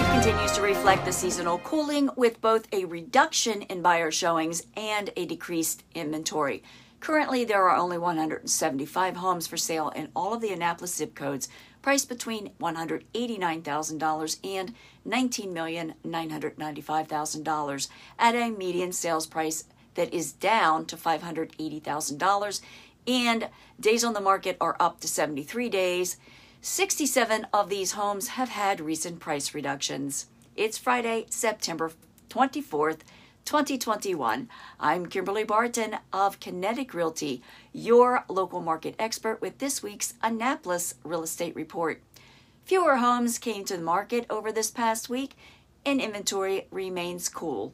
market continues to reflect the seasonal cooling with both a reduction in buyer showings and a decreased inventory. Currently, there are only 175 homes for sale in all of the Annapolis zip codes, priced between $189,000 and $19,995,000 at a median sales price that is down to $580,000 and days on the market are up to 73 days. 67 of these homes have had recent price reductions. It's Friday, September 24th, 2021. I'm Kimberly Barton of Kinetic Realty, your local market expert with this week's Annapolis Real Estate Report. Fewer homes came to the market over this past week, and inventory remains cool.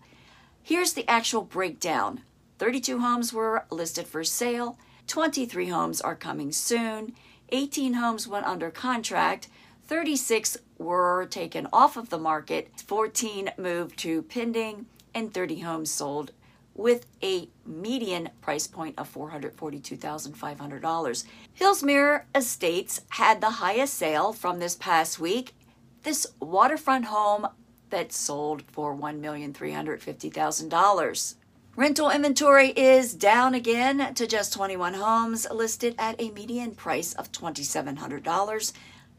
Here's the actual breakdown 32 homes were listed for sale, 23 homes are coming soon. 18 homes went under contract, 36 were taken off of the market, 14 moved to pending, and 30 homes sold with a median price point of $442,500. Hillsmere Estates had the highest sale from this past week. This waterfront home that sold for $1,350,000. Rental inventory is down again to just 21 homes listed at a median price of $2,700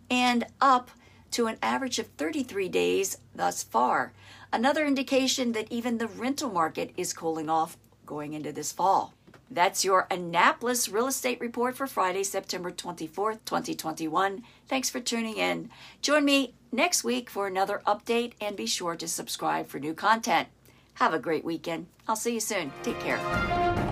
and up to an average of 33 days thus far. Another indication that even the rental market is cooling off going into this fall. That's your Annapolis real estate report for Friday, September 24th, 2021. Thanks for tuning in. Join me next week for another update and be sure to subscribe for new content. Have a great weekend. I'll see you soon. Take care.